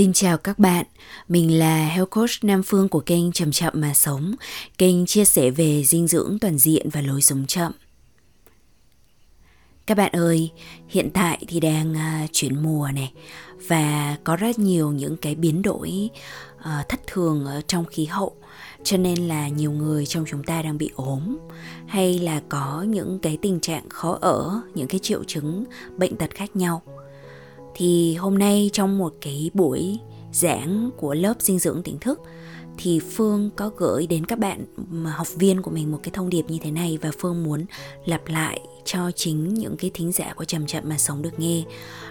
Xin chào các bạn, mình là Health Coach Nam Phương của kênh Chậm Chậm Mà Sống, kênh chia sẻ về dinh dưỡng toàn diện và lối sống chậm. Các bạn ơi, hiện tại thì đang à, chuyển mùa này và có rất nhiều những cái biến đổi à, thất thường ở trong khí hậu. Cho nên là nhiều người trong chúng ta đang bị ốm hay là có những cái tình trạng khó ở, những cái triệu chứng bệnh tật khác nhau thì hôm nay trong một cái buổi giảng của lớp dinh dưỡng tỉnh thức, thì Phương có gửi đến các bạn học viên của mình một cái thông điệp như thế này và Phương muốn lặp lại cho chính những cái thính giả của Chậm Chậm mà sống được nghe.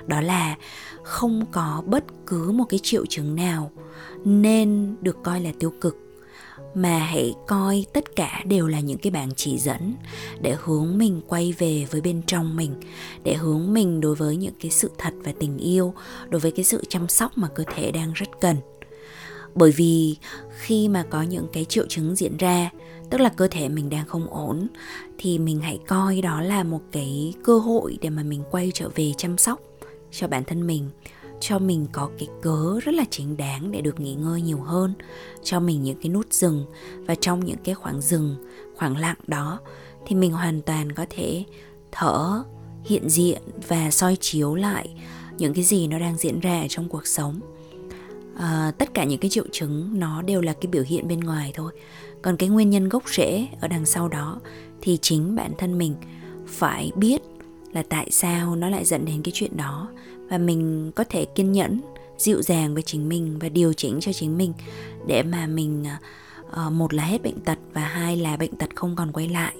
Đó là không có bất cứ một cái triệu chứng nào nên được coi là tiêu cực mà hãy coi tất cả đều là những cái bảng chỉ dẫn để hướng mình quay về với bên trong mình, để hướng mình đối với những cái sự thật và tình yêu, đối với cái sự chăm sóc mà cơ thể đang rất cần. Bởi vì khi mà có những cái triệu chứng diễn ra, tức là cơ thể mình đang không ổn, thì mình hãy coi đó là một cái cơ hội để mà mình quay trở về chăm sóc cho bản thân mình cho mình có cái cớ rất là chính đáng để được nghỉ ngơi nhiều hơn cho mình những cái nút dừng. Và trong những cái khoảng dừng khoảng lặng đó thì mình hoàn toàn có thể thở hiện diện và soi chiếu lại những cái gì nó đang diễn ra ở trong cuộc sống. À, tất cả những cái triệu chứng nó đều là cái biểu hiện bên ngoài thôi. Còn cái nguyên nhân gốc rễ ở đằng sau đó thì chính bản thân mình phải biết là tại sao nó lại dẫn đến cái chuyện đó và mình có thể kiên nhẫn dịu dàng với chính mình và điều chỉnh cho chính mình để mà mình uh, một là hết bệnh tật và hai là bệnh tật không còn quay lại.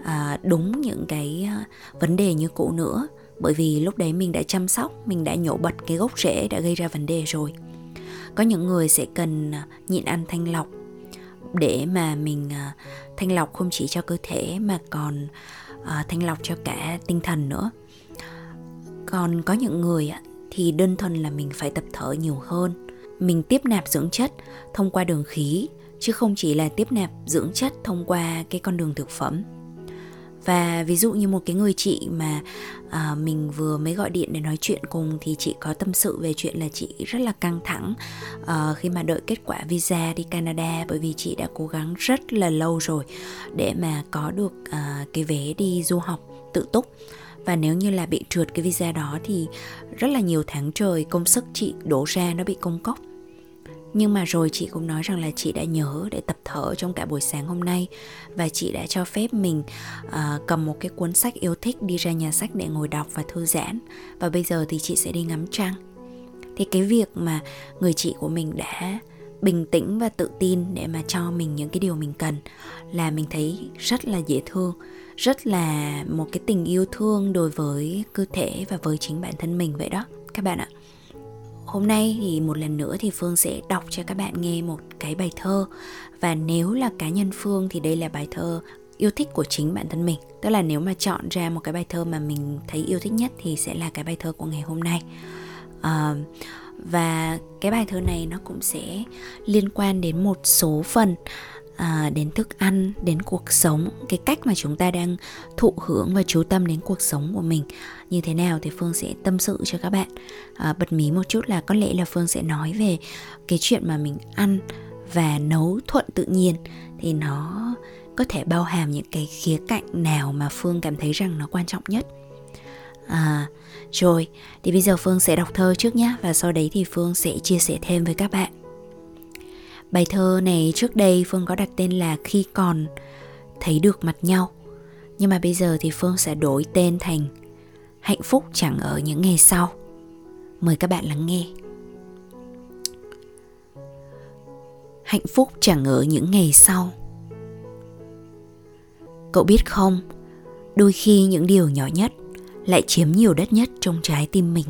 Uh, đúng những cái uh, vấn đề như cũ nữa bởi vì lúc đấy mình đã chăm sóc mình đã nhổ bật cái gốc rễ đã gây ra vấn đề rồi. Có những người sẽ cần nhịn ăn thanh lọc để mà mình thanh lọc không chỉ cho cơ thể mà còn thanh lọc cho cả tinh thần nữa còn có những người thì đơn thuần là mình phải tập thở nhiều hơn. Mình tiếp nạp dưỡng chất thông qua đường khí chứ không chỉ là tiếp nạp dưỡng chất thông qua cái con đường thực phẩm. Và ví dụ như một cái người chị mà à, mình vừa mới gọi điện để nói chuyện cùng thì chị có tâm sự về chuyện là chị rất là căng thẳng à, khi mà đợi kết quả visa đi Canada bởi vì chị đã cố gắng rất là lâu rồi để mà có được à, cái vé đi du học tự túc và nếu như là bị trượt cái visa đó thì rất là nhiều tháng trời công sức chị đổ ra nó bị công cốc nhưng mà rồi chị cũng nói rằng là chị đã nhớ để tập thở trong cả buổi sáng hôm nay. Và chị đã cho phép mình uh, cầm một cái cuốn sách yêu thích đi ra nhà sách để ngồi đọc và thư giãn. Và bây giờ thì chị sẽ đi ngắm trăng. Thì cái việc mà người chị của mình đã bình tĩnh và tự tin để mà cho mình những cái điều mình cần là mình thấy rất là dễ thương rất là một cái tình yêu thương đối với cơ thể và với chính bản thân mình vậy đó các bạn ạ. Hôm nay thì một lần nữa thì phương sẽ đọc cho các bạn nghe một cái bài thơ. Và nếu là cá nhân phương thì đây là bài thơ yêu thích của chính bản thân mình. Tức là nếu mà chọn ra một cái bài thơ mà mình thấy yêu thích nhất thì sẽ là cái bài thơ của ngày hôm nay. Uh, và cái bài thơ này nó cũng sẽ liên quan đến một số phần à, đến thức ăn đến cuộc sống cái cách mà chúng ta đang thụ hưởng và chú tâm đến cuộc sống của mình. Như thế nào thì phương sẽ tâm sự cho các bạn. À, bật mí một chút là có lẽ là phương sẽ nói về cái chuyện mà mình ăn và nấu thuận tự nhiên. Thì nó có thể bao hàm những cái khía cạnh nào mà phương cảm thấy rằng nó quan trọng nhất. À, rồi thì bây giờ phương sẽ đọc thơ trước nhé và sau đấy thì phương sẽ chia sẻ thêm với các bạn. Bài thơ này trước đây Phương có đặt tên là Khi còn, thấy được mặt nhau. Nhưng mà bây giờ thì Phương sẽ đổi tên thành Hạnh phúc chẳng ở những ngày sau. Mời các bạn lắng nghe. Hạnh phúc chẳng ở những ngày sau. Cậu biết không, Đôi khi những điều nhỏ nhất Lại chiếm nhiều đất nhất trong trái tim mình.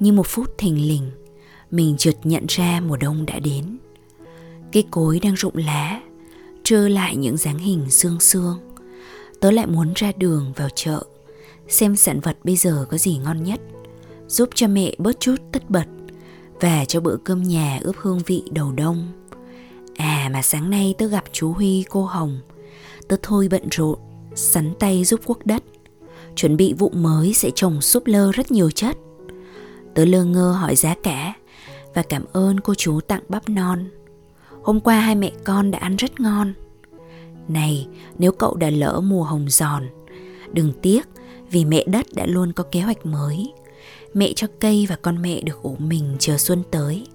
Như một phút thình lình, Mình chợt nhận ra mùa đông đã đến. Cây cối đang rụng lá Trơ lại những dáng hình xương xương. Tớ lại muốn ra đường vào chợ, Xem sản vật bây giờ có gì ngon nhất, Giúp cho mẹ bớt chút tất bật Và cho bữa cơm nhà ướp hương vị đầu đông. À mà sáng nay tớ gặp chú Huy, cô Hồng. Tớ thôi bận rộn, Sắn tay giúp quốc đất, Chuẩn bị vụ mới sẽ trồng súp lơ rất nhiều chất. Tớ lơ ngơ hỏi giá cả và cảm ơn cô chú tặng bắp non. Hôm qua hai mẹ con đã ăn rất ngon. Này, nếu cậu đã lỡ mùa hồng giòn, đừng tiếc vì mẹ đất đã luôn có kế hoạch mới. Mẹ cho cây và con mẹ được ủ mình chờ xuân tới,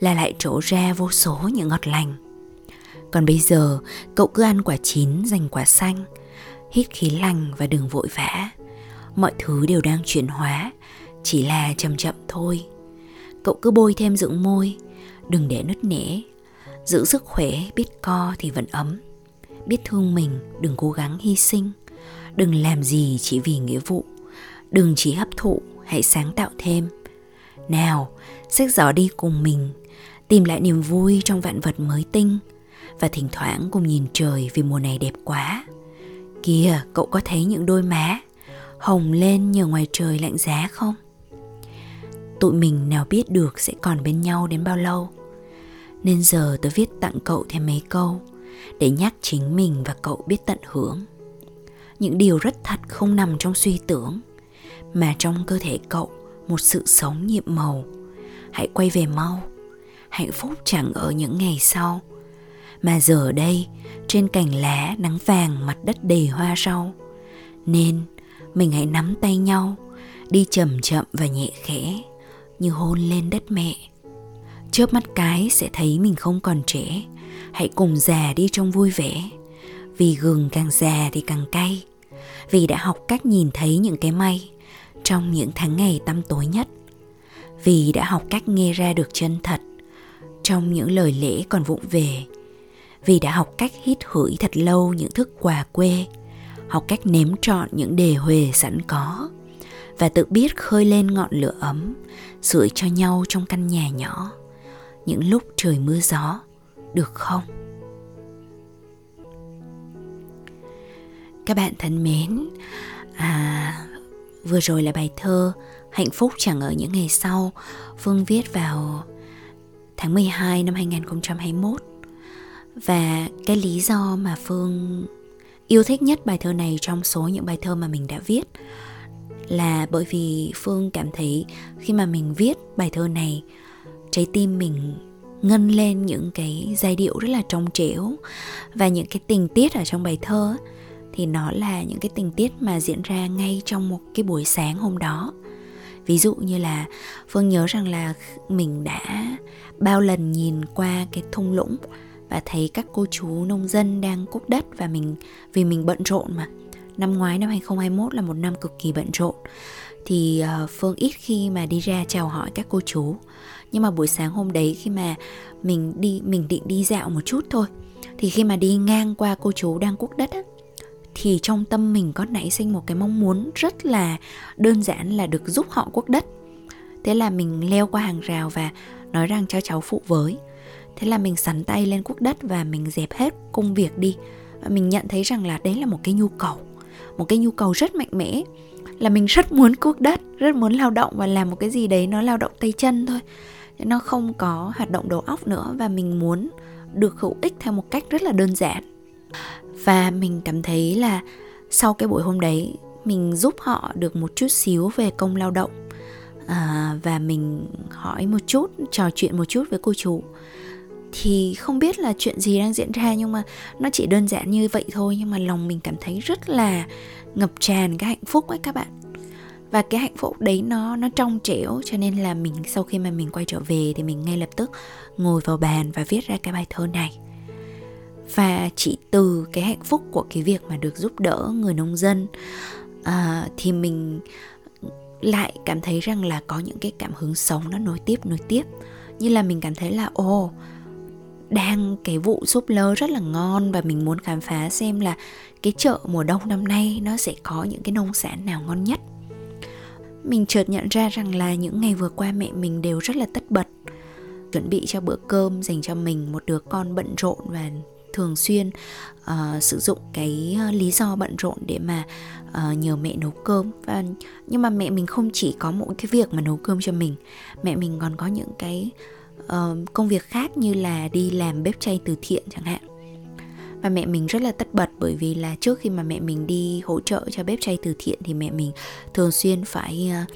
là lại trổ ra vô số những ngọt lành. Còn bây giờ, cậu cứ ăn quả chín dành quả xanh, hít khí lành và đừng vội vã. Mọi thứ đều đang chuyển hóa, chỉ là chậm chậm thôi. Cậu cứ bôi thêm dưỡng môi, đừng để nứt nẻ. Giữ sức khỏe, biết co thì vẫn ấm. Biết thương mình, đừng cố gắng hy sinh. Đừng làm gì chỉ vì nghĩa vụ. Đừng chỉ hấp thụ, hãy sáng tạo thêm. Nào, sách gió đi cùng mình, tìm lại niềm vui trong vạn vật mới tinh và thỉnh thoảng cùng nhìn trời vì mùa này đẹp quá. Kìa, cậu có thấy những đôi má hồng lên nhờ ngoài trời lạnh giá không? Tụi mình nào biết được sẽ còn bên nhau đến bao lâu. Nên giờ tớ viết tặng cậu thêm mấy câu để nhắc chính mình và cậu biết tận hưởng. Những điều rất thật không nằm trong suy tưởng, mà trong cơ thể cậu một sự sống nhiệm màu. Hãy quay về mau. Hạnh phúc chẳng ở những ngày sau, mà giờ đây trên cành lá nắng vàng mặt đất đầy hoa rau nên mình hãy nắm tay nhau, đi chậm chậm và nhẹ khẽ như hôn lên đất mẹ chớp mắt cái sẽ thấy mình không còn trẻ. Hãy cùng già đi trong vui vẻ. Vì gừng càng già thì càng cay. Vì đã học cách nhìn thấy những cái may trong những tháng ngày tăm tối nhất. Vì đã học cách nghe ra được chân thật trong những lời lễ còn vụng về. Vì đã học cách hít hửi thật lâu những thức quà quê. Học cách nếm trọn những đề huề sẵn có. Và tự biết khơi lên ngọn lửa ấm, sưởi cho nhau trong căn nhà nhỏ những lúc trời mưa gió được không? Các bạn thân mến à, vừa rồi là bài thơ hạnh phúc chẳng ở những ngày sau phương viết vào tháng 12 năm 2021 và cái lý do mà phương yêu thích nhất bài thơ này trong số những bài thơ mà mình đã viết là bởi vì phương cảm thấy khi mà mình viết bài thơ này trái tim mình ngân lên những cái giai điệu rất là trong trẻo và những cái tình tiết ở trong bài thơ thì nó là những cái tình tiết mà diễn ra ngay trong một cái buổi sáng hôm đó. Ví dụ như là phương nhớ rằng là mình đã bao lần nhìn qua cái thung lũng và thấy các cô chú nông dân đang cúc đất và mình, vì mình bận rộn mà. Năm ngoái, năm 2021 là một năm cực kỳ bận rộn. Thì ờ, Phương ít khi mà đi ra chào hỏi các cô chú nhưng mà buổi sáng hôm đấy khi mà mình đi mình định đi dạo một chút thôi thì khi mà đi ngang qua cô chú đang cuốc đất á, thì trong tâm mình có nảy sinh một cái mong muốn rất là đơn giản là được giúp họ cuốc đất. Thế là mình leo qua hàng rào và nói rằng cho cháu phụ với. Thế là mình sắn tay lên cuốc đất và mình dẹp hết công việc đi. Và mình nhận thấy rằng là đấy là một cái nhu cầu một cái nhu cầu rất mạnh mẽ là mình rất muốn cuốc đất rất muốn lao động và làm một cái gì đấy nó lao động tay chân thôi. Nó không có hoạt động đầu óc nữa và mình muốn được hữu ích theo một cách rất là đơn giản. Và mình cảm thấy là sau cái buổi hôm đấy mình giúp họ được một chút xíu về công lao động à, và mình hỏi một chút trò chuyện một chút với cô chú thì không biết là chuyện gì đang diễn ra nhưng mà nó chỉ đơn giản như vậy thôi nhưng mà lòng mình cảm thấy rất là ngập tràn cái hạnh phúc ấy các bạn. Và cái hạnh phúc đấy nó nó trong trẻo cho nên là mình sau khi mà mình quay trở về thì mình ngay lập tức ngồi vào bàn và viết ra cái bài thơ này. Và chỉ từ cái hạnh phúc của cái việc mà được giúp đỡ người nông dân à, thì mình lại cảm thấy rằng là có những cái cảm hứng sống nó nối tiếp nối tiếp. Như là mình cảm thấy là ồ đang cái vụ súp lơ rất là ngon và mình muốn khám phá xem là cái chợ mùa đông năm nay nó sẽ có những cái nông sản nào ngon nhất. Mình chợt nhận ra rằng là những ngày vừa qua mẹ mình đều rất là tất bật chuẩn bị cho bữa cơm dành cho mình một đứa con bận rộn và thường xuyên uh, sử dụng cái ờ, lý do bận rộn để mà uh, nhờ mẹ nấu cơm. Và nhưng mà mẹ mình không chỉ có mỗi cái việc mà nấu cơm cho mình mẹ mình còn có những cái uh, công việc khác như là đi làm bếp chay từ thiện chẳng hạn. Và mẹ mình rất là tất bật bởi vì là trước khi mà mẹ mình đi hỗ trợ cho bếp chay từ thiện thì mẹ mình thường xuyên phải uh,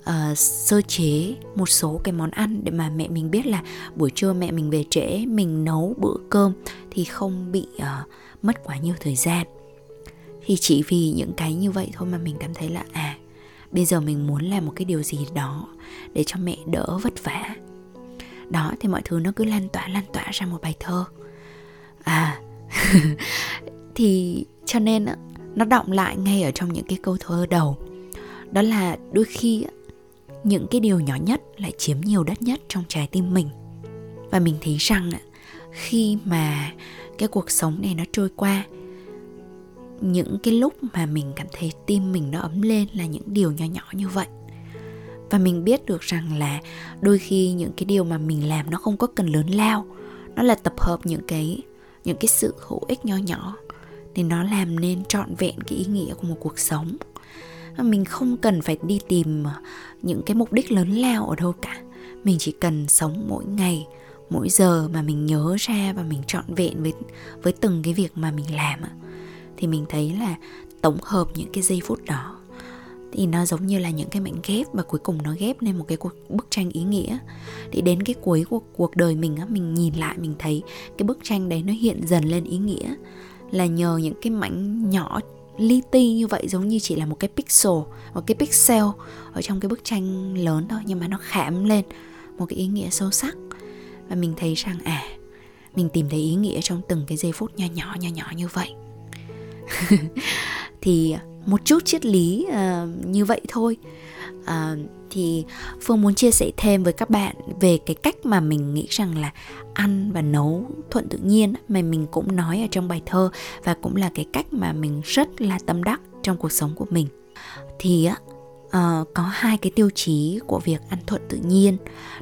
uh, sơ chế một số cái món ăn để mà mẹ mình biết là buổi trưa mẹ mình về trễ mình nấu bữa cơm thì không bị uh, mất quá nhiều thời gian. Thì chỉ vì những cái như vậy thôi mà mình cảm thấy là à bây giờ mình muốn làm một cái điều gì đó để cho mẹ đỡ vất vả đó thì mọi thứ nó cứ lan tỏa lan tỏa ra một bài thơ. À thì cho nên nó động lại ngay ở trong những cái câu thơ đầu. Đó là đôi khi những cái điều nhỏ nhất lại chiếm nhiều đất nhất trong trái tim mình. Và mình thấy rằng khi mà cái cuộc sống này nó trôi qua, những cái lúc mà mình cảm thấy tim mình nó ấm lên là những điều nhỏ nhỏ như vậy và mình biết được rằng là đôi khi những cái điều mà mình làm nó không có cần lớn lao. Nó là tập hợp những cái những cái sự hữu ích nho nhỏ nên nó làm nên trọn vẹn cái ý nghĩa của một cuộc sống. Mình không cần phải đi tìm những cái mục đích lớn lao ở đâu cả. Mình chỉ cần sống mỗi ngày, mỗi giờ mà mình nhớ ra và mình trọn vẹn với với từng cái việc mà mình làm thì mình thấy là tổng hợp những cái giây phút đó thì nó giống như là những cái mảnh ghép và cuối cùng nó ghép nên một cái cuộc, bức tranh ý nghĩa. Thì đến cái cuối của cuộc đời mình á, mình nhìn lại mình thấy cái bức tranh đấy nó hiện dần lên ý nghĩa. Là nhờ những cái mảnh nhỏ li ti như vậy, giống như chỉ là một cái pixel, một cái pixel ở trong cái bức tranh lớn thôi, nhưng mà nó khảm lên một cái ý nghĩa sâu sắc. Và mình thấy rằng à mình tìm thấy ý nghĩa trong từng cái giây phút nho nhỏ nho nhỏ như vậy. thì một chút triết lý uh, như vậy thôi. Uh, thì phương muốn chia sẻ thêm với các bạn về cái cách mà mình nghĩ rằng là ăn và nấu thuận tự nhiên mà mình cũng nói ở trong bài thơ và cũng là cái cách mà mình rất là tâm đắc trong cuộc sống của mình. Thì uh, có hai cái tiêu chí của việc ăn thuận tự nhiên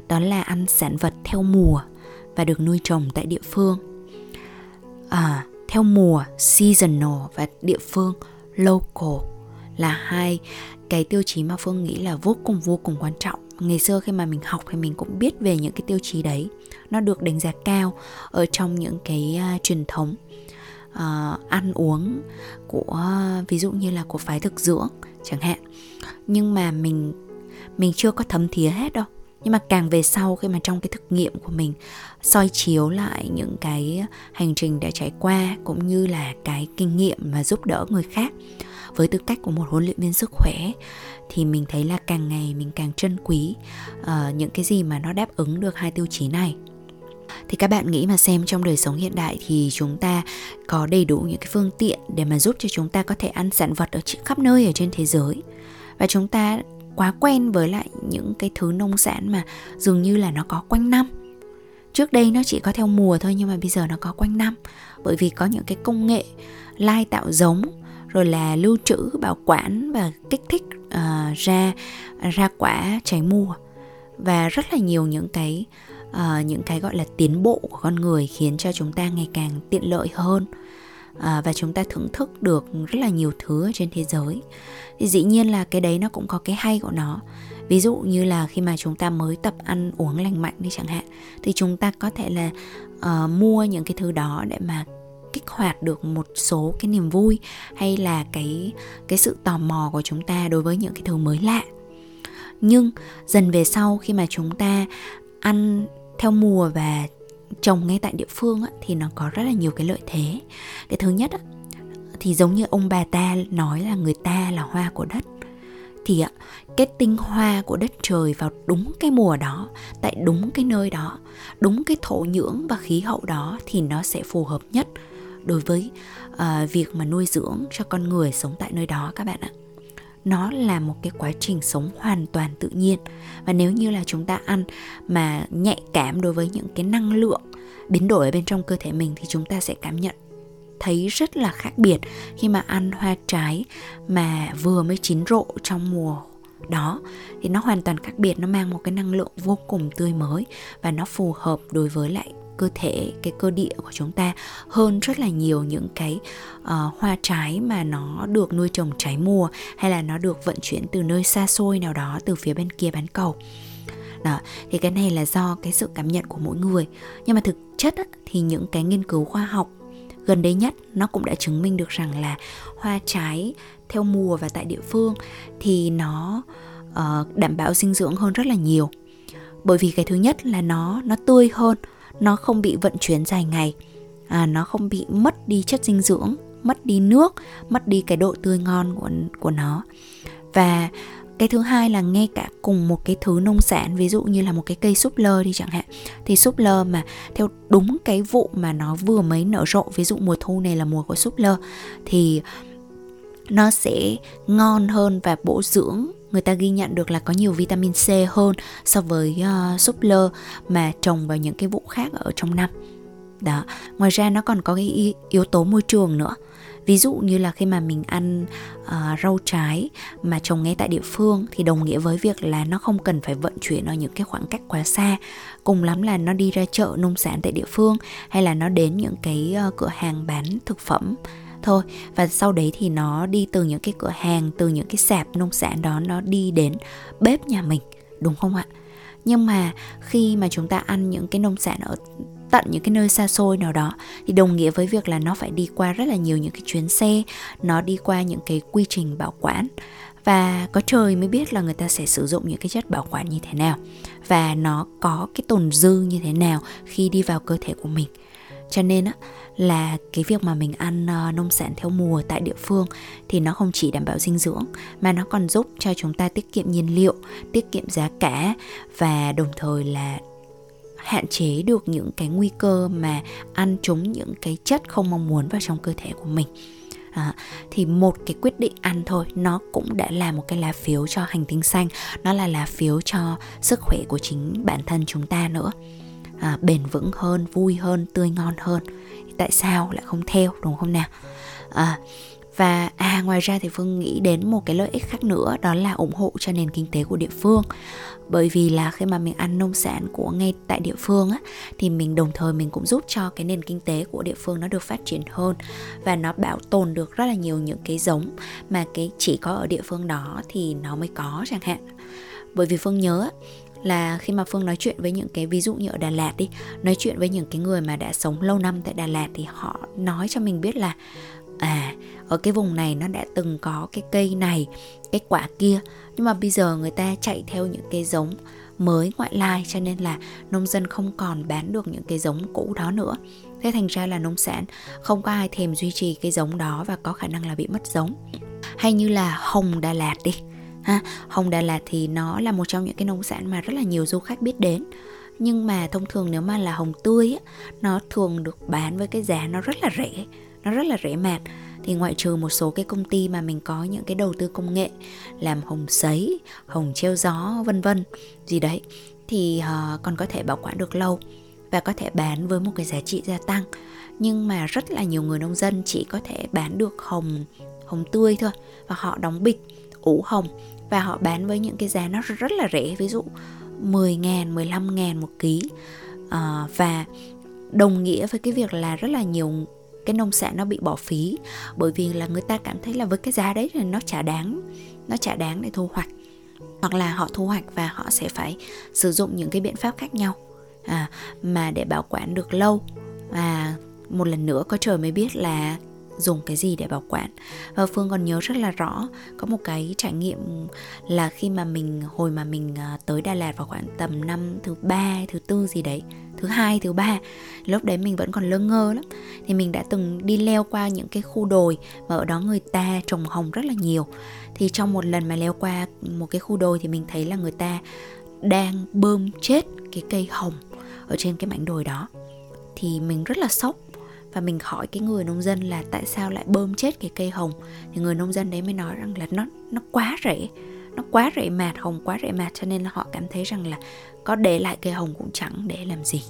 đó là ăn sản vật theo mùa và được nuôi trồng tại địa phương. Uh, theo mùa seasonal và địa phương local là hai. Cái tiêu chí mà phương nghĩ là vô cùng vô cùng quan trọng. Ngày xưa khi mà mình học thì mình cũng biết về những cái tiêu chí đấy. Nó được đánh giá cao ở trong những cái uh, truyền thống uh, ăn uống của à, ví dụ như là của phái thực dưỡng chẳng hạn. Nhưng mà mình mình chưa có thấm thía hết đâu nhưng mà càng về sau khi mà trong cái thực nghiệm của mình soi chiếu lại những cái hành trình đã trải qua cũng như là cái kinh nghiệm mà giúp đỡ người khác với tư cách của một huấn luyện viên sức khỏe thì mình thấy là càng ngày mình càng trân quý uh, những cái gì mà nó đáp ứng được hai tiêu chí này. Thì các bạn nghĩ mà xem trong đời sống hiện đại thì chúng ta có đầy đủ những cái phương tiện để mà giúp cho chúng ta có thể ăn sản vật ở khắp nơi ở trên thế giới. Và chúng ta quá quen với lại những cái thứ nông sản mà dường như là nó có quanh năm. Trước đây nó chỉ có theo mùa thôi nhưng mà bây giờ nó có quanh năm. Bởi vì có những cái công nghệ lai tạo giống rồi là lưu trữ bảo quản và kích thích uh, ra ra quả trái mùa. Và rất là nhiều những cái uh, những cái gọi là tiến bộ của con người khiến cho chúng ta ngày càng tiện lợi hơn. À, và chúng ta thưởng thức được rất là nhiều thứ ở trên thế giới. Thì dĩ nhiên là cái đấy nó cũng có cái hay của nó. Ví dụ như là khi mà chúng ta mới tập ăn uống lành mạnh đi chẳng hạn thì chúng ta có thể là uh, mua những cái thứ đó để mà kích hoạt được một số cái niềm vui hay là cái cái sự tò mò của chúng ta đối với những cái thứ mới lạ. Nhưng dần về sau khi mà chúng ta ăn theo mùa và trồng ngay tại địa phương á, thì nó có rất là nhiều cái lợi thế. Cái thứ nhất á, thì giống như ông bà ta nói là người ta là hoa của đất. Thì cái tinh hoa của đất trời vào đúng cái mùa đó tại đúng cái nơi đó đúng cái thổ nhưỡng và khí hậu đó thì nó sẽ phù hợp nhất đối với uh, việc mà nuôi dưỡng cho con người sống tại nơi đó các bạn ạ nó là một cái quá trình sống hoàn toàn tự nhiên. Và nếu như là chúng ta ăn mà nhạy cảm đối với những cái năng lượng biến đổi ở bên trong cơ thể mình thì chúng ta sẽ cảm nhận thấy rất là khác biệt khi mà ăn hoa trái mà vừa mới chín rộ trong mùa đó. Thì nó hoàn toàn khác biệt, nó mang một cái năng lượng vô cùng tươi mới và nó phù hợp đối với lại cơ thể cái cơ địa của chúng ta hơn rất là nhiều những cái uh, hoa trái mà nó được nuôi trồng trái mùa hay là nó được vận chuyển từ nơi xa xôi nào đó từ phía bên kia bán cầu. Đó thì cái này là do cái sự cảm nhận của mỗi người. Nhưng mà thực chất á, thì những cái nghiên cứu khoa học gần đây nhất nó cũng đã chứng minh được rằng là hoa trái theo mùa và tại địa phương thì nó uh, đảm bảo dinh dưỡng hơn rất là nhiều. Bởi vì cái thứ nhất là nó nó tươi hơn nó không bị vận chuyển dài ngày. À, nó không bị mất đi chất dinh dưỡng mất đi nước mất đi cái độ tươi ngon của của nó. Và cái thứ hai là ngay cả cùng một cái thứ nông sản ví dụ như là một cái cây súp lơ đi chẳng hạn thì súp lơ mà theo đúng cái vụ mà nó vừa mới nở rộ ví dụ mùa thu này là mùa của súp lơ thì nó sẽ ngon hơn và bổ dưỡng người ta ghi nhận được là có nhiều vitamin C hơn so với uh, súp lơ mà trồng vào những cái vụ khác ở trong năm. Đó ngoài ra nó còn có cái yếu tố môi trường nữa. Ví dụ như là khi mà mình ăn uh, rau trái mà trồng ngay tại địa phương thì đồng nghĩa với việc là nó không cần phải vận chuyển ở những cái khoảng cách quá xa. Cùng lắm là nó đi ra chợ nông sản tại địa phương hay là nó đến những cái uh, cửa hàng bán thực phẩm thôi. Và sau đấy thì nó đi từ những cái cửa hàng, từ những cái sạp nông sản đó, nó đi đến bếp nhà mình, đúng không ạ? Nhưng mà khi mà chúng ta ăn những cái nông sản ở tận những cái nơi xa xôi nào đó, thì đồng nghĩa với việc là nó phải đi qua rất là nhiều những cái chuyến xe, nó đi qua những cái quy trình bảo quản. Và có trời mới biết là người ta sẽ sử dụng những cái chất bảo quản như thế nào. Và nó có cái tồn dư như thế nào khi đi vào cơ thể của mình. Cho nên á là cái việc mà mình ăn ờ, nông sản theo mùa tại địa phương thì nó không chỉ đảm bảo dinh dưỡng mà nó còn giúp cho chúng ta tiết kiệm nhiên liệu tiết kiệm giá cả và đồng thời là hạn chế được những cái nguy cơ mà ăn trúng những cái chất không mong muốn vào trong cơ thể của mình. À, thì một cái quyết định ăn thôi nó cũng đã là một cái lá phiếu cho hành tinh xanh nó là lá phiếu cho sức khỏe của chính bản thân chúng ta nữa. À, bền vững hơn vui hơn tươi ngon hơn tại sao lại không theo đúng không nào? À, và à ngoài ra thì phương nghĩ đến một cái lợi ích khác nữa đó là ủng hộ cho nền kinh tế của địa phương. Bởi vì là khi mà mình ăn nông sản của ngay tại địa phương á thì mình đồng thời mình cũng giúp cho cái nền kinh tế của địa phương nó được phát triển hơn và nó bảo tồn được rất là nhiều những cái giống mà cái chỉ có ở địa phương đó thì nó mới có chẳng hạn. Bởi vì phương nhớ là khi mà phương nói chuyện với những cái ví dụ như ở đà lạt đi, nói chuyện với những cái người mà đã sống lâu năm tại đà lạt thì họ nói cho mình biết là à ở cái vùng này nó đã từng có cái cây này, cái quả kia. Nhưng mà bây giờ người ta chạy theo những cái giống mới ngoại lai, cho nên là nông dân không còn bán được những cái giống cũ đó nữa. Thế thành ra là nông sản không có ai thèm duy trì cái giống đó và có khả năng là bị mất giống. Hay như là hồng đà lạt đi ha hồng đà lạt thì nó là một trong những cái nông sản mà rất là nhiều du khách biết đến. Nhưng mà thông thường nếu mà là hồng tươi á, nó thường được bán với cái giá nó rất là rẻ nó rất là rẻ mạt. Thì ngoại trừ một số cái công ty mà mình có những cái đầu tư công nghệ làm hồng sấy hồng treo gió vân vân gì đấy thì uh, còn có thể bảo quản được lâu và có thể bán với một cái giá trị gia tăng. Nhưng mà rất là nhiều người nông dân chỉ có thể bán được hồng hồng tươi thôi và họ đóng bịch ủ hồng và họ bán với những cái giá nó rất là rẻ ví dụ 10 ngàn, 15 ngàn một ký. À, và đồng nghĩa với cái việc là rất là nhiều cái nông sản nó bị bỏ phí bởi vì là người ta cảm thấy là với cái giá đấy thì nó chả đáng nó chả đáng để thu hoạch. Hoặc là họ thu hoạch và họ sẽ phải sử dụng những cái biện pháp khác nhau à, mà để bảo quản được lâu. Và một lần nữa có trời mới biết là dùng cái gì để bảo quản. Và phương còn nhớ rất là rõ, có một cái trải nghiệm là khi mà mình, hồi mà mình à, tới đà lạt vào khoảng tầm năm thứ ba, thứ tư gì đấy, thứ hai, thứ ba, lúc đấy mình vẫn còn lơ ngơ lắm. Thì mình đã từng đi leo qua những cái khu đồi mà ở đó người ta trồng hồng rất là nhiều. Thì trong một lần mà leo qua một cái khu đồi thì mình thấy là người ta đang bơm chết cái cây hồng ở trên cái mảnh đồi đó. Thì mình rất là sốc và mình hỏi cái người nông dân là tại sao lại bơm chết cái cây hồng. Thì người nông dân đấy mới nói rằng là nó nó quá rẻ nó quá rẻ mạt hồng, quá rẻ mạt, cho nên là họ cảm thấy rằng là có để lại cây hồng cũng chẳng để làm gì.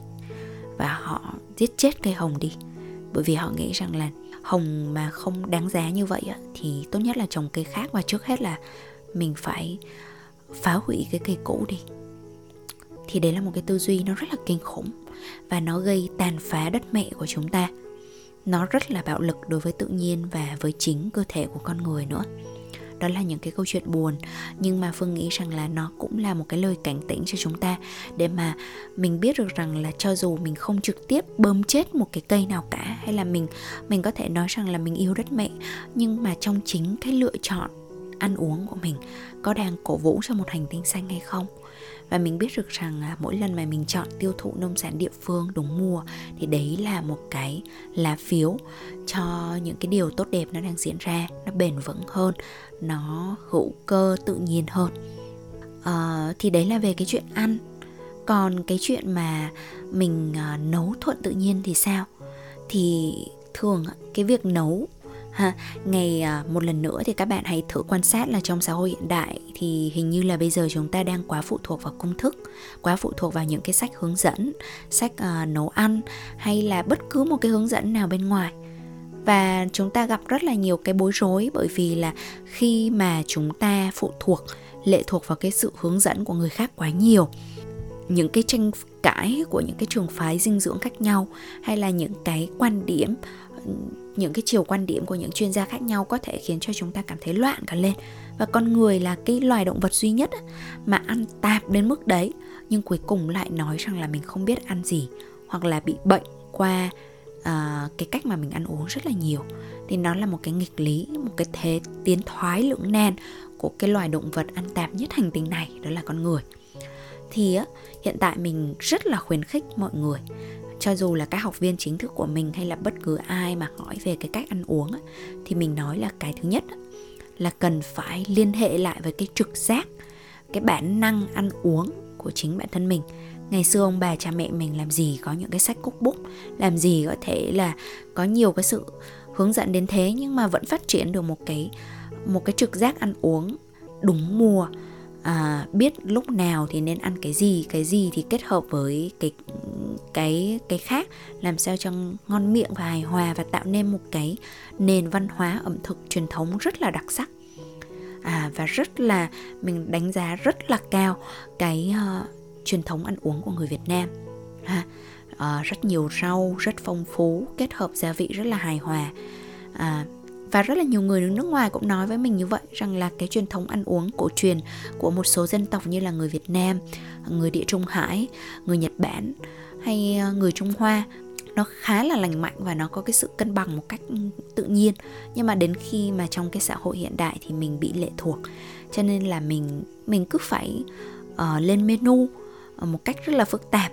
Và họ giết chết cây hồng đi. Bởi vì họ nghĩ rằng là hồng mà không đáng giá như vậy thì tốt nhất là trồng cây khác và trước hết là mình phải phá hủy cái cây cũ đi. Thì đấy là một cái tư duy nó rất là kinh khủng và nó gây tàn phá đất mẹ của chúng ta nó rất là bạo lực đối với tự nhiên và với chính cơ thể của con người nữa. Đó là những cái câu chuyện buồn, nhưng mà phương nghĩ rằng là nó cũng là một cái lời cảnh tỉnh cho chúng ta để mà mình biết được rằng là cho dù mình không trực tiếp bơm chết một cái cây nào cả, hay là mình mình có thể nói rằng là mình yêu đất mẹ, nhưng mà trong chính cái lựa chọn ăn uống của mình, có đang cổ vũ cho một hành tinh xanh hay không? Và mình biết được rằng à, mỗi lần mà mình chọn tiêu thụ nông sản địa phương đúng mùa thì đấy là một cái lá phiếu cho những cái điều tốt đẹp nó đang diễn ra nó bền vững hơn nó hữu cơ tự nhiên hơn. À, thì đấy là về cái chuyện ăn. Còn cái chuyện mà mình à, nấu thuận tự nhiên thì sao? Thì thường cái việc nấu ha ngày à, một lần nữa thì các bạn hãy thử quan sát là trong xã hội hiện đại thì hình như là bây giờ chúng ta đang quá phụ thuộc vào công thức quá phụ thuộc vào những cái sách hướng dẫn sách uh, nấu ăn hay là bất cứ một cái hướng dẫn nào bên ngoài. Và chúng ta gặp rất là nhiều cái bối rối bởi vì là khi mà chúng ta phụ thuộc lệ thuộc vào cái sự hướng dẫn của người khác quá nhiều những cái tranh cãi của những cái trường phái dinh dưỡng khác nhau hay là những cái quan điểm những cái chiều quan điểm của những chuyên gia khác nhau có thể khiến cho chúng ta cảm thấy loạn cả lên. Và con người là cái loài động vật duy nhất mà ăn tạp đến mức đấy nhưng cuối cùng lại nói rằng là mình không biết ăn gì hoặc là bị bệnh qua uh, cái cách mà mình ăn uống rất là nhiều. Thì nó là một cái nghịch lý một cái thế tiến thoái lưỡng nan của cái loài động vật ăn tạp nhất hành tinh này đó là con người. Thì hiện tại mình rất là khuyến khích mọi người cho dù là các học viên chính thức của mình hay là bất cứ ai mà hỏi về cái cách ăn uống thì mình nói là cái thứ nhất là cần phải liên hệ lại với cái trực giác, cái bản năng ăn uống của chính bản thân mình. Ngày xưa ông bà cha mẹ mình làm gì có những cái sách cookbook làm gì có thể là có nhiều cái sự hướng dẫn đến thế, nhưng mà vẫn phát triển được một cái một cái trực giác ăn uống đúng mùa à, biết lúc nào thì nên ăn cái gì cái gì thì kết hợp với cái cái cái khác làm sao cho ngon miệng và hài hòa và tạo nên một cái nền văn hóa ẩm thực truyền thống rất là đặc sắc. À, và rất là mình đánh giá rất là cao cái uh, truyền thống ăn uống của người Việt Nam. Ha uh, rất nhiều rau rất phong phú kết hợp gia vị rất là hài hòa. À, và rất là nhiều người nước ngoài cũng nói với mình như vậy rằng là cái truyền thống ăn uống cổ truyền của một số dân tộc như là người Việt Nam, người Địa Trung Hải, người Nhật Bản hay ờ, người Trung Hoa nó khá là lành mạnh và nó có cái sự cân bằng một cách ừ, tự nhiên. Nhưng mà đến khi mà trong cái xã hội hiện đại thì mình bị lệ thuộc. Cho nên là mình mình cứ phải uh, lên menu ờ, một cách rất là phức tạp.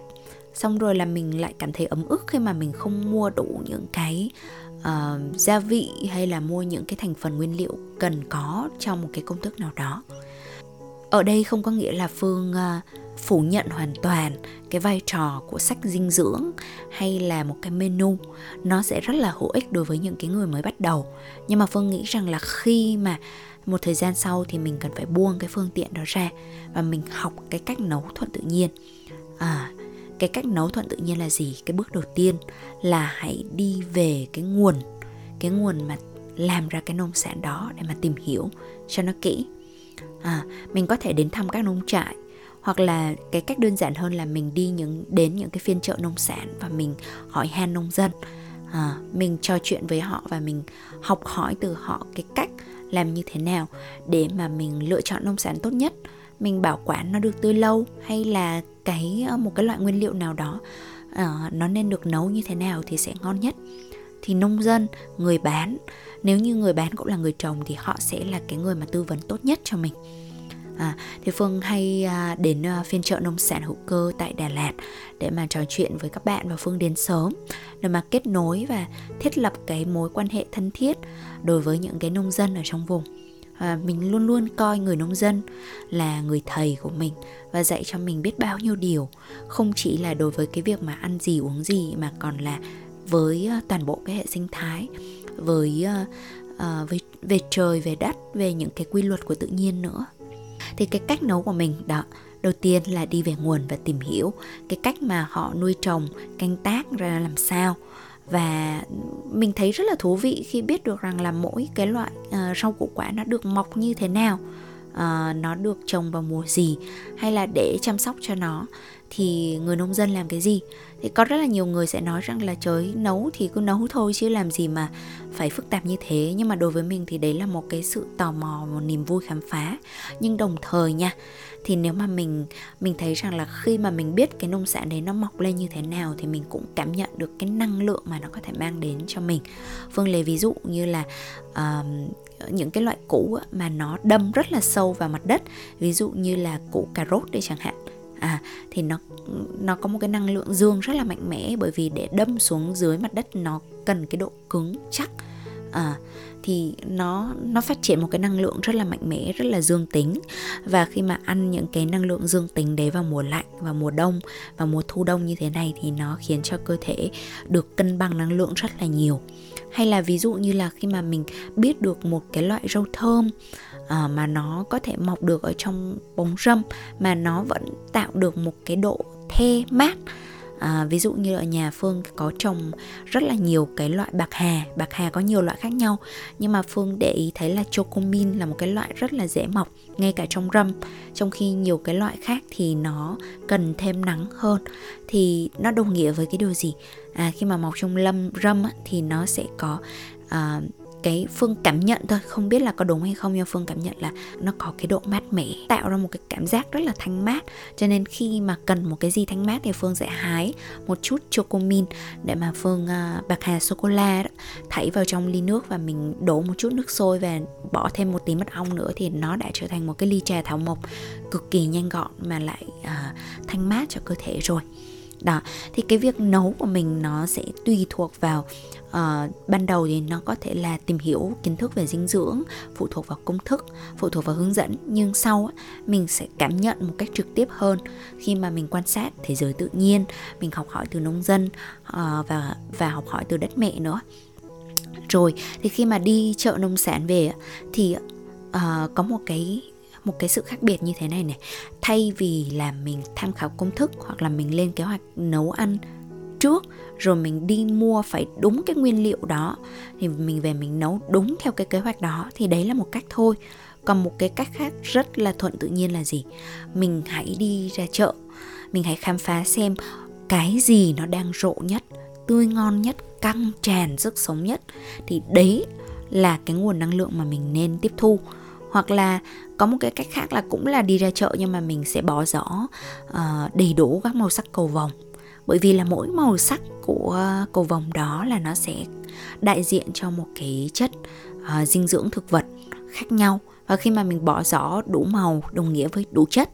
Xong rồi là mình lại cảm thấy ấm ức khi mà mình không mua đủ những cái uh, gia vị hay là mua những cái thành phần nguyên liệu cần có trong một cái công thức nào đó. Ở đây không có nghĩa là phương uh, phủ nhận hoàn toàn cái vai trò của sách dinh dưỡng hay là một cái menu. Nó sẽ rất là hữu ích đối với những cái người mới bắt đầu. Nhưng mà phương nghĩ rằng là khi mà một thời gian sau thì mình cần phải buông cái phương tiện đó ra và mình học cái cách nấu thuận tự nhiên. À cái cách nấu thuận tự nhiên là gì? Cái bước đầu tiên là hãy đi về cái nguồn cái nguồn mà làm ra cái nông sản đó để mà tìm hiểu cho nó kỹ. À, mình có thể đến thăm các nông trại hoặc là cái cách đơn giản hơn là mình đi những đến những cái phiên chợ nông sản và mình hỏi han nông dân. À, mình trò chuyện với họ và mình học hỏi từ họ cái cách làm như thế nào để mà mình lựa chọn nông sản tốt nhất mình bảo quản nó được tươi lâu hay là cái ờ, một cái loại nguyên liệu nào đó uh, nó nên được nấu như thế nào thì sẽ ngon nhất. Thì nông dân người bán nếu như người bán cũng là người trồng thì họ sẽ là cái người mà tư vấn tốt nhất cho mình. À, thì phương hay à, đến à, phiên chợ nông sản hữu cơ tại đà lạt để mà trò chuyện với các bạn và phương đến sớm để mà kết nối và thiết lập cái mối quan hệ thân thiết đối với những cái nông dân ở trong vùng à, mình luôn luôn coi người nông dân là người thầy của mình và dạy cho mình biết bao nhiêu điều. Không chỉ là đối với cái việc mà ăn gì uống gì mà còn là với ờ, toàn bộ cái hệ sinh thái với uh, uh, về, về trời về đất về những cái quy luật của tự nhiên nữa. Thì cái cách nấu của mình đó đầu tiên là đi về nguồn và tìm hiểu cái cách mà họ nuôi trồng canh tác ra làm sao và mình thấy rất là thú vị khi biết được rằng là mỗi cái loại uh, rau củ quả nó được mọc như thế nào uh, nó được trồng vào mùa gì hay là để chăm sóc cho nó thì người nông dân làm cái gì? Thì có rất là nhiều người sẽ nói rằng là trời nấu thì cứ nấu thôi chứ làm gì mà phải phức tạp như thế. Nhưng mà đối với mình thì đấy là một cái sự tò mò một niềm vui khám phá. Nhưng đồng thời nha thì nếu mà mình mình thấy rằng là khi mà mình biết cái nông sản đấy nó mọc lên như thế nào thì mình cũng cảm nhận được cái năng lượng mà nó có thể mang đến cho mình. Phương lấy ví dụ như là uh, những cái loại củ mà nó đâm rất là sâu vào mặt đất ví dụ như là củ cà rốt đi chẳng hạn à thì nó nó có một cái năng lượng dương rất là mạnh mẽ bởi vì để đâm xuống dưới mặt đất nó cần cái độ cứng chắc. À, thì nó nó phát triển một cái năng lượng rất là mạnh mẽ rất là dương tính. Và khi mà ăn những cái năng lượng dương tính đấy vào mùa lạnh và mùa đông và mùa thu đông như thế này thì nó khiến cho cơ thể được cân bằng năng lượng rất là nhiều. Hay là ví dụ như là khi mà mình biết được một cái loại rau thơm à, mà nó có thể mọc được ở trong bóng râm mà nó vẫn tạo được một cái độ the mát. À, ví dụ như ở nhà phương có trồng rất là nhiều cái loại bạc hà. Bạc hà có nhiều loại khác nhau nhưng mà phương để ý thấy là chocomin là một cái loại rất là dễ mọc ngay cả trong râm. Trong khi nhiều cái loại khác thì nó cần thêm nắng hơn. Thì nó đồng nghĩa với cái điều gì? À, khi mà mọc trong lâm râm á, thì nó sẽ có à, cái phương cảm nhận thôi. Không biết là có đúng hay không nhưng phương cảm nhận là nó có cái độ mát mẻ tạo ra một cái cảm giác rất là thanh mát. Cho nên khi mà cần một cái gì thanh mát thì phương sẽ hái một chút chocomin để mà phương uh, bạc hà sô cô la thảy vào trong ly nước và mình đổ một chút nước sôi và bỏ thêm một tí mật ong nữa thì nó đã trở thành một cái ly trà thảo mộc cực kỳ nhanh gọn mà lại uh, thanh mát cho cơ thể rồi đó thì cái việc nấu của mình nó sẽ tùy thuộc vào uh, ban đầu thì nó có thể là tìm hiểu kiến thức về dinh dưỡng phụ thuộc vào công thức phụ thuộc vào hướng dẫn. Nhưng sau mình sẽ cảm nhận một cách trực tiếp hơn. Khi mà mình quan sát thế giới tự nhiên mình học hỏi từ nông dân uh, và và học hỏi từ đất mẹ nữa. Rồi thì khi mà đi chợ nông sản về thì uh, có một cái một cái sự khác biệt như thế này này. Thay vì là mình tham khảo công thức hoặc là mình lên kế hoạch nấu ăn trước, rồi mình đi mua phải đúng cái nguyên liệu đó, thì mình về mình nấu đúng theo cái kế hoạch đó, thì đấy là một cách thôi. Còn một cái cách khác rất là thuận tự nhiên là gì? Mình hãy đi ra chợ, mình hãy khám phá xem cái gì nó đang rộ nhất, tươi ngon nhất, căng tràn sức sống nhất. Thì đấy là cái nguồn năng lượng mà mình nên tiếp thu. Hoặc là có một cái cách khác là cũng là đi ra chợ nhưng mà mình sẽ bỏ rõ uh, ờ, đầy đủ các màu sắc cầu vồng. Bởi vì là mỗi màu sắc của cầu vồng đó là nó sẽ đại diện cho một cái chất uh, dinh dưỡng thực vật khác nhau. Và khi mà mình bỏ rõ đủ màu đồng nghĩa với đủ chất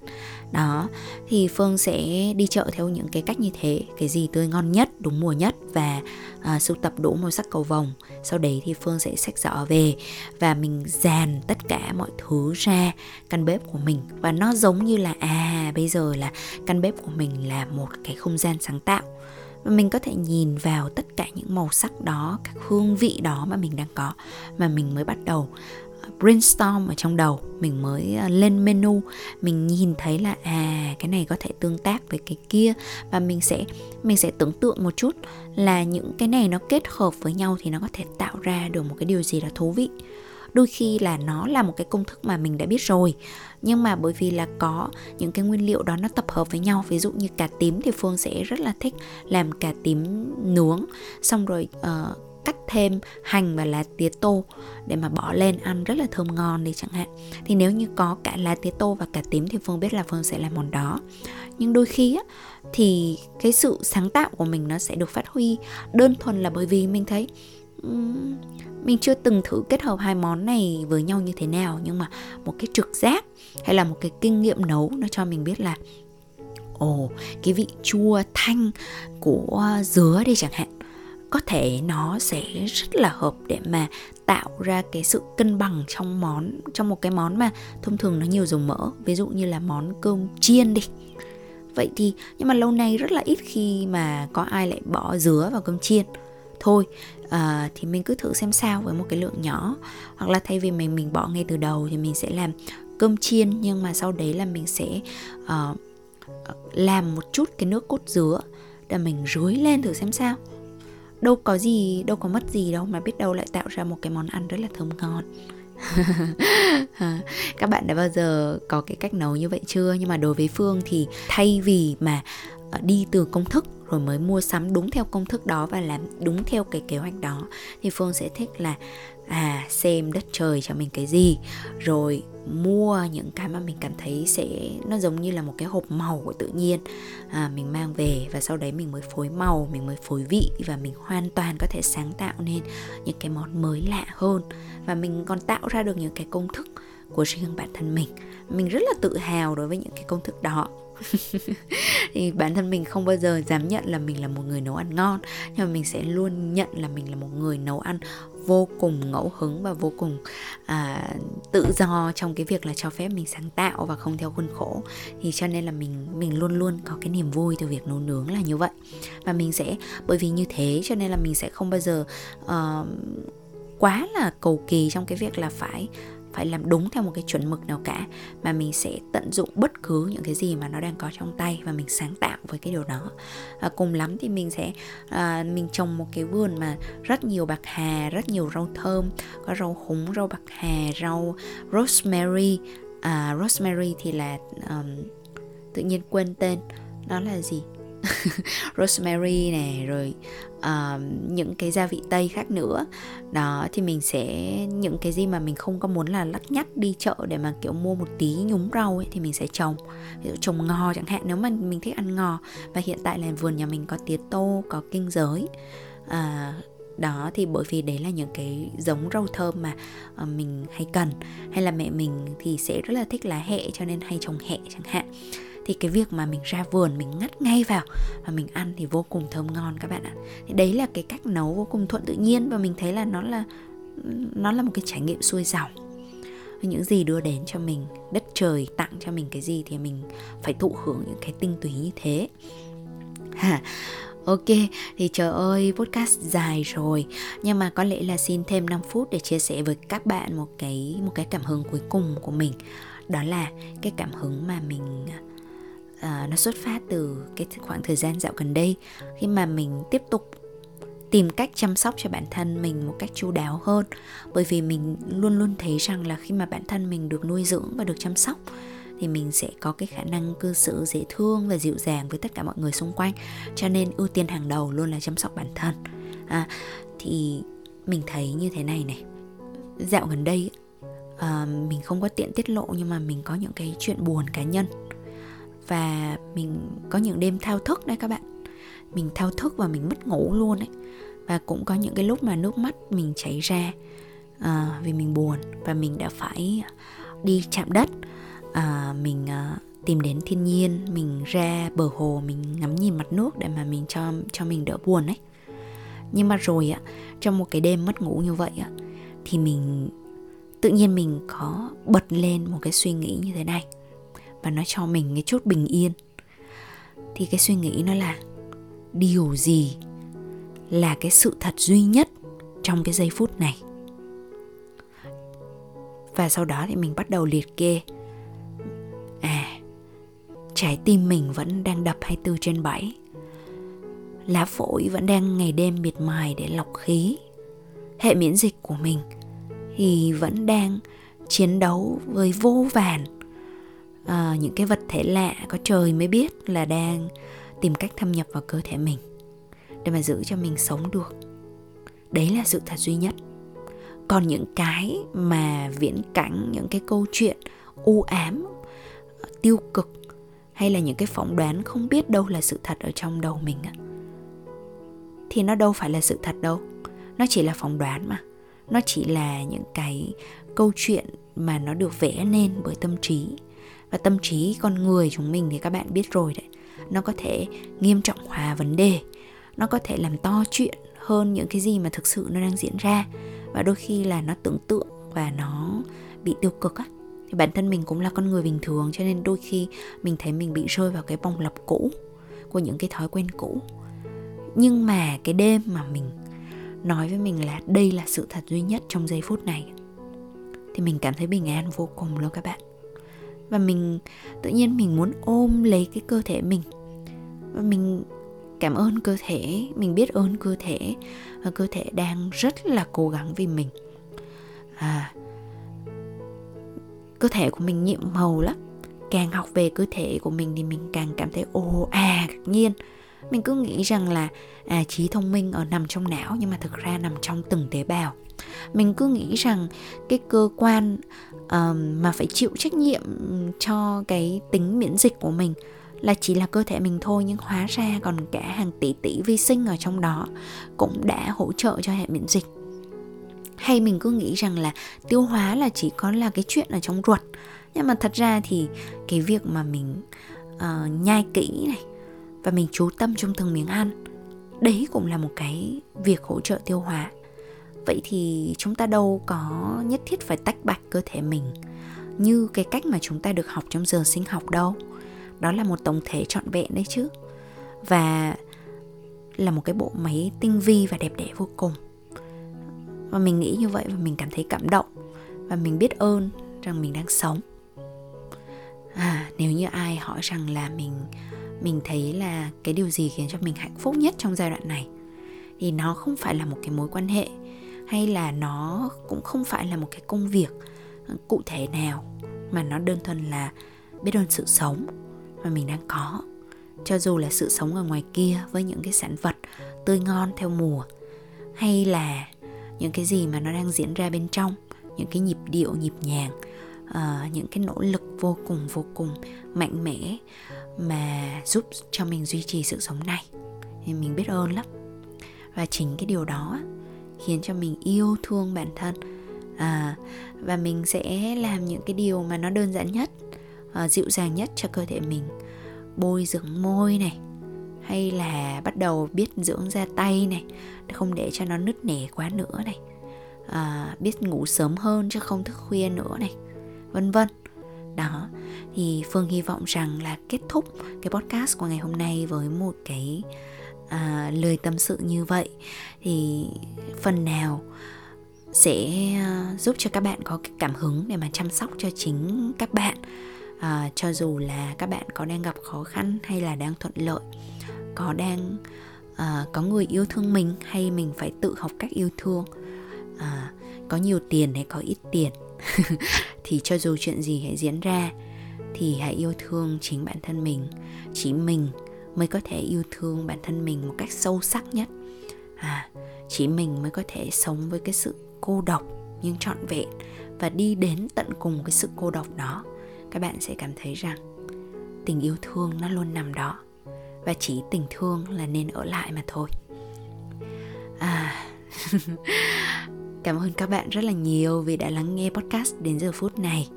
đó thì phương sẽ đi chợ theo những cái cách như thế. Cái gì tươi ngon nhất đúng mùa nhất và à, sưu tập đủ màu sắc cầu vồng. Sau đấy thì phương sẽ xách giỏ về và mình dàn tất cả mọi thứ ra căn bếp của mình. Và nó giống như là à bây giờ là căn bếp của mình là một cái không gian sáng tạo. Và mình có thể nhìn vào tất cả những màu sắc đó các hương vị đó mà mình đang có mà mình mới bắt đầu brainstorm ở trong đầu. Mình mới à, lên menu. Mình nhìn thấy là à cái này có thể tương tác với cái kia. Và mình sẽ mình sẽ tưởng tượng một chút là những cái này nó kết hợp với nhau thì nó có thể tạo ra được một cái điều gì đó thú vị. Đôi khi là nó là một cái công thức mà mình đã biết rồi. Nhưng mà bởi vì là có những cái nguyên liệu đó nó tập hợp với nhau. Ví dụ như cà tím thì phương sẽ rất là thích làm cà tím nướng. Xong rồi uh, cắt thêm hành và lá tía tô để mà bỏ lên ăn rất là thơm ngon đi chẳng hạn. Thì nếu như có cả lá tía tô và cả tím thì phương biết là phương sẽ làm món đó. Nhưng đôi khi á thì cái sự sáng tạo của mình nó sẽ được phát huy. Đơn thuần là bởi vì mình thấy um, mình chưa từng thử kết hợp hai món này với nhau như thế nào. Nhưng mà một cái trực giác hay là một cái kinh nghiệm nấu nó cho mình biết là ồ cái vị chua thanh của dứa đi chẳng hạn có thể nó sẽ rất là hợp để mà tạo ra cái sự cân bằng trong món trong một cái món mà thông thường nó nhiều dầu mỡ ví dụ như là món cơm chiên đi. Vậy thì nhưng mà lâu nay rất là ít khi mà có ai lại bỏ dứa vào cơm chiên. Thôi à, thì mình cứ thử xem sao với một cái lượng nhỏ. Hoặc là thay vì mình mình bỏ ngay từ đầu thì mình sẽ làm cơm chiên nhưng mà sau đấy là mình sẽ uh, làm một chút cái nước cốt dứa để mình rưới lên thử xem sao đâu có gì, đâu có mất gì đâu, mà biết đâu lại tạo ra một cái món ăn rất là thơm ngon. Các bạn đã bao giờ có cái cách nấu như vậy chưa? Nhưng mà đối với phương thì thay vì mà ờ, đi từ công thức rồi mới mua sắm đúng theo công thức đó và làm đúng theo cái kế hoạch đó, thì phương sẽ thích là à xem đất trời cho mình cái gì. Rồi mua những cái mà mình cảm thấy sẽ nó giống như là một cái hộp màu của tự nhiên. À, mình mang về và sau đấy mình mới phối màu mình mới phối vị và mình hoàn toàn có thể sáng tạo nên những cái món mới lạ hơn. Và mình còn tạo ra được những cái công thức của riêng bản thân mình. Mình rất là tự hào đối với những cái công thức đó. Thì bản thân mình không bao giờ dám nhận là mình là một người nấu ăn ngon nhưng mà mình sẽ luôn nhận là mình là một người nấu ăn vô cùng ngẫu hứng và vô cùng à, tự do trong cái việc là cho phép mình sáng tạo và không theo khuôn khổ. Thì cho nên là mình mình luôn luôn có cái niềm vui từ việc nấu nướng là như vậy. Và mình sẽ bởi vì như thế cho nên là mình sẽ không bao giờ uh, quá là cầu kỳ trong cái việc là phải phải làm đúng theo một cái chuẩn mực nào cả mà mình sẽ tận dụng bất cứ những cái gì mà nó đang có trong tay và mình sáng tạo với cái điều đó. Và cùng lắm thì mình sẽ à, mình trồng một cái vườn mà rất nhiều bạc hà rất nhiều rau thơm có rau húng rau bạc hà rau rosemary. À, rosemary thì là um, tự nhiên quên tên nó là gì? Rosemary này rồi uh, những cái gia vị tây khác nữa. Đó thì mình sẽ những cái gì mà mình không có muốn là lắt nhắt đi chợ để mà kiểu mua một tí nhúng rau ấy thì mình sẽ trồng. Ví dụ trồng ngò chẳng hạn nếu mà mình thích ăn ngò và hiện tại là vườn nhà mình có tía tô có kinh giới. Uh, đó thì bởi vì đấy là những cái giống rau thơm mà uh, mình hay cần. Hay là mẹ mình thì sẽ rất là thích lá hẹ cho nên hay trồng hẹ chẳng hạn thì cái việc mà mình ra vườn mình ngắt ngay vào và mình ăn thì vô cùng thơm ngon các bạn ạ. Thì đấy là cái cách nấu vô cùng thuận tự nhiên và mình thấy là nó là nó là một cái trải nghiệm xuôi dòng những gì đưa đến cho mình đất trời tặng cho mình cái gì thì mình phải thụ hưởng những cái tinh túy như thế. Ha Ok, thì trời ơi, podcast dài rồi. Nhưng mà có lẽ là xin thêm 5 phút để chia sẻ với các bạn một cái một cái cảm hứng cuối cùng của mình. Đó là cái cảm hứng mà mình uh, nó xuất phát từ cái khoảng thời gian dạo gần đây khi mà mình tiếp tục tìm cách chăm sóc cho bản thân mình một cách chu đáo hơn. Bởi vì mình luôn luôn thấy rằng là khi mà bản thân mình được nuôi dưỡng và được chăm sóc thì mình sẽ có cái khả năng cư xử dễ thương và dịu dàng với tất cả mọi người xung quanh. Cho nên ưu tiên hàng đầu luôn là chăm sóc bản thân. À, thì mình thấy như thế này này. Dạo gần đây uh, mình không có tiện tiết lộ nhưng mà mình có những cái chuyện buồn cá nhân và mình có những đêm thao thức đấy các bạn. Mình thao thức và mình mất ngủ luôn ấy. Và cũng có những cái lúc mà nước mắt mình chảy ra à, vì mình buồn và mình đã phải đi chạm đất. À, mình à, tìm đến thiên nhiên mình ra bờ hồ mình ngắm nhìn mặt nước để mà mình cho cho mình đỡ buồn ấy. Nhưng mà rồi á trong một cái đêm mất ngủ như vậy á thì mình tự nhiên mình có bật lên một cái suy nghĩ như thế này và nó cho mình cái chút bình yên. Thì cái suy nghĩ nó là, điều gì là cái sự thật duy nhất trong cái giây phút này? Và sau đó thì mình bắt đầu liệt kê. À trái tim mình vẫn đang đập 24 trên 7 lá phổi vẫn đang ngày đêm miệt mài để lọc khí. Hệ miễn dịch của mình thì vẫn đang chiến đấu với vô vàn uh, những cái vật thể lạ có trời mới biết là đang tìm cách thâm nhập vào cơ thể mình để mà giữ cho mình sống được. Đấy là sự thật duy nhất. Còn những cái mà viễn cảnh những cái câu chuyện u ám tiêu cực hay là những cái phỏng đoán không biết đâu là sự thật ở trong đầu mình thì nó đâu phải là sự thật đâu. Nó chỉ là phỏng đoán mà. Nó chỉ là những cái câu chuyện mà nó được vẽ nên bởi tâm trí và tâm trí con người chúng mình thì các bạn biết rồi đấy. Nó có thể nghiêm trọng hóa vấn đề. Nó có thể làm to chuyện hơn những cái gì mà thực sự nó đang diễn ra. Và đôi khi là nó tưởng tượng và nó bị tiêu cực á. Thì bản thân mình cũng là con người bình thường cho nên đôi khi mình thấy mình bị rơi vào cái vòng lặp cũ của những cái thói quen cũ. Nhưng mà cái đêm mà mình nói với mình là đây là sự thật duy nhất trong giây phút này, thì mình cảm thấy bình an vô cùng luôn các bạn và mình, tự nhiên mình muốn ôm lấy cái cơ thể mình. Và mình cảm ơn cơ thể, mình biết ơn cơ thể. Và cơ thể đang rất là cố gắng vì mình. À cơ thể của mình nhiệm màu lắm. Càng học về cơ thể của mình thì mình càng cảm thấy, ồ à ngạc nhiên. Mình cứ nghĩ rằng là à trí thông minh ở nằm trong não nhưng mà thực ra nằm trong từng tế bào. Mình cứ nghĩ rằng cái cơ quan um, mà phải chịu trách nhiệm cho cái tính miễn dịch của mình là chỉ là cơ thể mình thôi nhưng hóa ra còn cả hàng tỷ tỷ vi sinh ở trong đó cũng đã hỗ trợ cho hệ miễn dịch. Hay mình cứ nghĩ rằng là tiêu hóa là chỉ có là cái chuyện ở trong ruột. Nhưng mà thật ra thì cái việc mà mình uh, nhai kỹ này và mình chú tâm trong từng miếng ăn đấy cũng là một cái việc hỗ trợ tiêu hóa vậy thì chúng ta đâu có nhất thiết phải tách bạch cơ thể mình như cái cách mà chúng ta được học trong giờ sinh học đâu. Đó là một tổng thể trọn vẹn đấy chứ. Và là một cái bộ máy tinh vi và đẹp đẽ vô cùng. Và mình nghĩ như vậy và mình cảm thấy cảm động. Và mình biết ơn rằng mình đang sống. À nếu như ai hỏi rằng là mình mình thấy là cái điều gì khiến cho mình hạnh phúc nhất trong giai đoạn này, thì nó không phải là một cái mối quan hệ hay là nó cũng không phải là một cái công việc ờ, cụ thể nào mà nó đơn thuần là biết ơn sự sống mà mình đang có. Cho dù là sự sống ở ngoài kia với những cái sản vật tươi ngon theo mùa hay là những cái gì mà nó đang diễn ra bên trong những cái nhịp điệu nhịp nhàng uh, những cái nỗ lực vô cùng vô cùng mạnh mẽ mà giúp cho mình duy trì sự sống này. Thì mình biết ơn lắm. Và chính cái điều đó khiến cho mình yêu thương bản thân. À, và mình sẽ làm những cái điều mà nó đơn giản nhất à, dịu dàng nhất cho cơ thể mình. Bôi dưỡng môi này hay là bắt đầu biết dưỡng da tay này không để cho nó nứt nẻ quá nữa này. À, biết ngủ sớm hơn chứ không thức khuya nữa này vân vân. Đó thì phương hy vọng rằng là kết thúc cái podcast của ngày hôm nay với một cái à, lời tâm sự như vậy thì phần nào sẽ à, giúp cho các bạn có cái cảm hứng để mà chăm sóc cho chính các bạn. À, cho dù là các bạn có đang gặp khó khăn hay là đang thuận lợi có đang à, có người yêu thương mình hay mình phải tự học cách yêu thương à, có nhiều tiền hay có ít tiền thì cho dù chuyện gì hãy diễn ra thì hãy yêu thương chính bản thân mình chỉ mình mới có thể yêu thương bản thân mình một cách sâu sắc nhất. À chỉ mình mới có thể sống với cái sự cô độc nhưng trọn vẹn và đi đến tận cùng cái sự cô độc đó. Các bạn sẽ cảm thấy rằng tình yêu thương nó luôn nằm đó và chỉ tình thương là nên ở lại mà thôi. À cảm ơn các bạn rất là nhiều vì đã lắng nghe podcast đến giờ phút này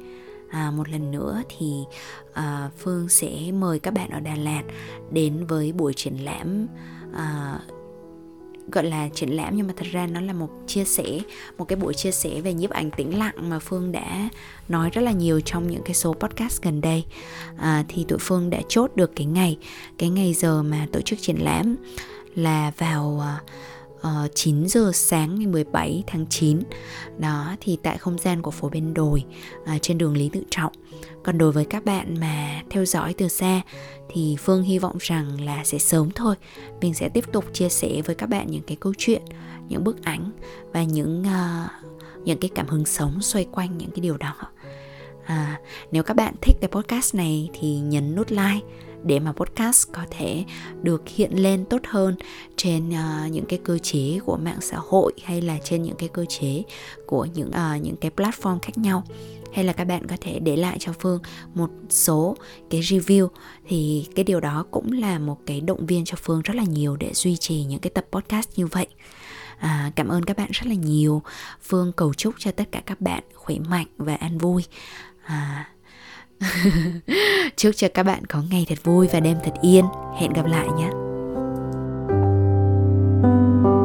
à, một lần nữa thì à, phương sẽ mời các bạn ở đà lạt đến với buổi triển lãm à, gọi là triển lãm nhưng mà thật ra nó là một chia sẻ một cái buổi chia sẻ về nhiếp ảnh tĩnh lặng mà phương đã nói rất là nhiều trong những cái số podcast gần đây. À, thì tụi phương đã chốt được cái ngày cái ngày giờ mà tổ chức triển lãm là vào uh, Ờ, uh, 9 giờ sáng ngày 17 tháng 9 đó thì tại không gian của phố bên đồi uh, trên đường Lý Tự Trọng. Còn đối với các bạn mà theo dõi từ xa thì Phương hy vọng rằng là sẽ sớm thôi. Mình sẽ tiếp tục chia sẻ với các bạn những cái câu chuyện những bức ảnh và những uh, những cái cảm hứng sống xoay quanh những cái điều đó. À, nếu các bạn thích cái podcast này thì nhấn nút like để mà podcast có thể được hiện lên tốt hơn trên uh, những cái cơ chế của mạng xã hội hay là trên những cái cơ chế của những uh, những cái platform khác nhau. Hay là các bạn có thể để lại cho phương một số cái review. Thì cái điều đó cũng là một cái động viên cho phương rất là nhiều để duy trì những cái tập podcast như vậy. À, cảm ơn các bạn rất là nhiều. Phương cầu chúc cho tất cả các bạn khỏe mạnh và an vui. À, Chúc cho các bạn có ngày thật vui và đêm thật yên. Hẹn gặp lại nhé. thank you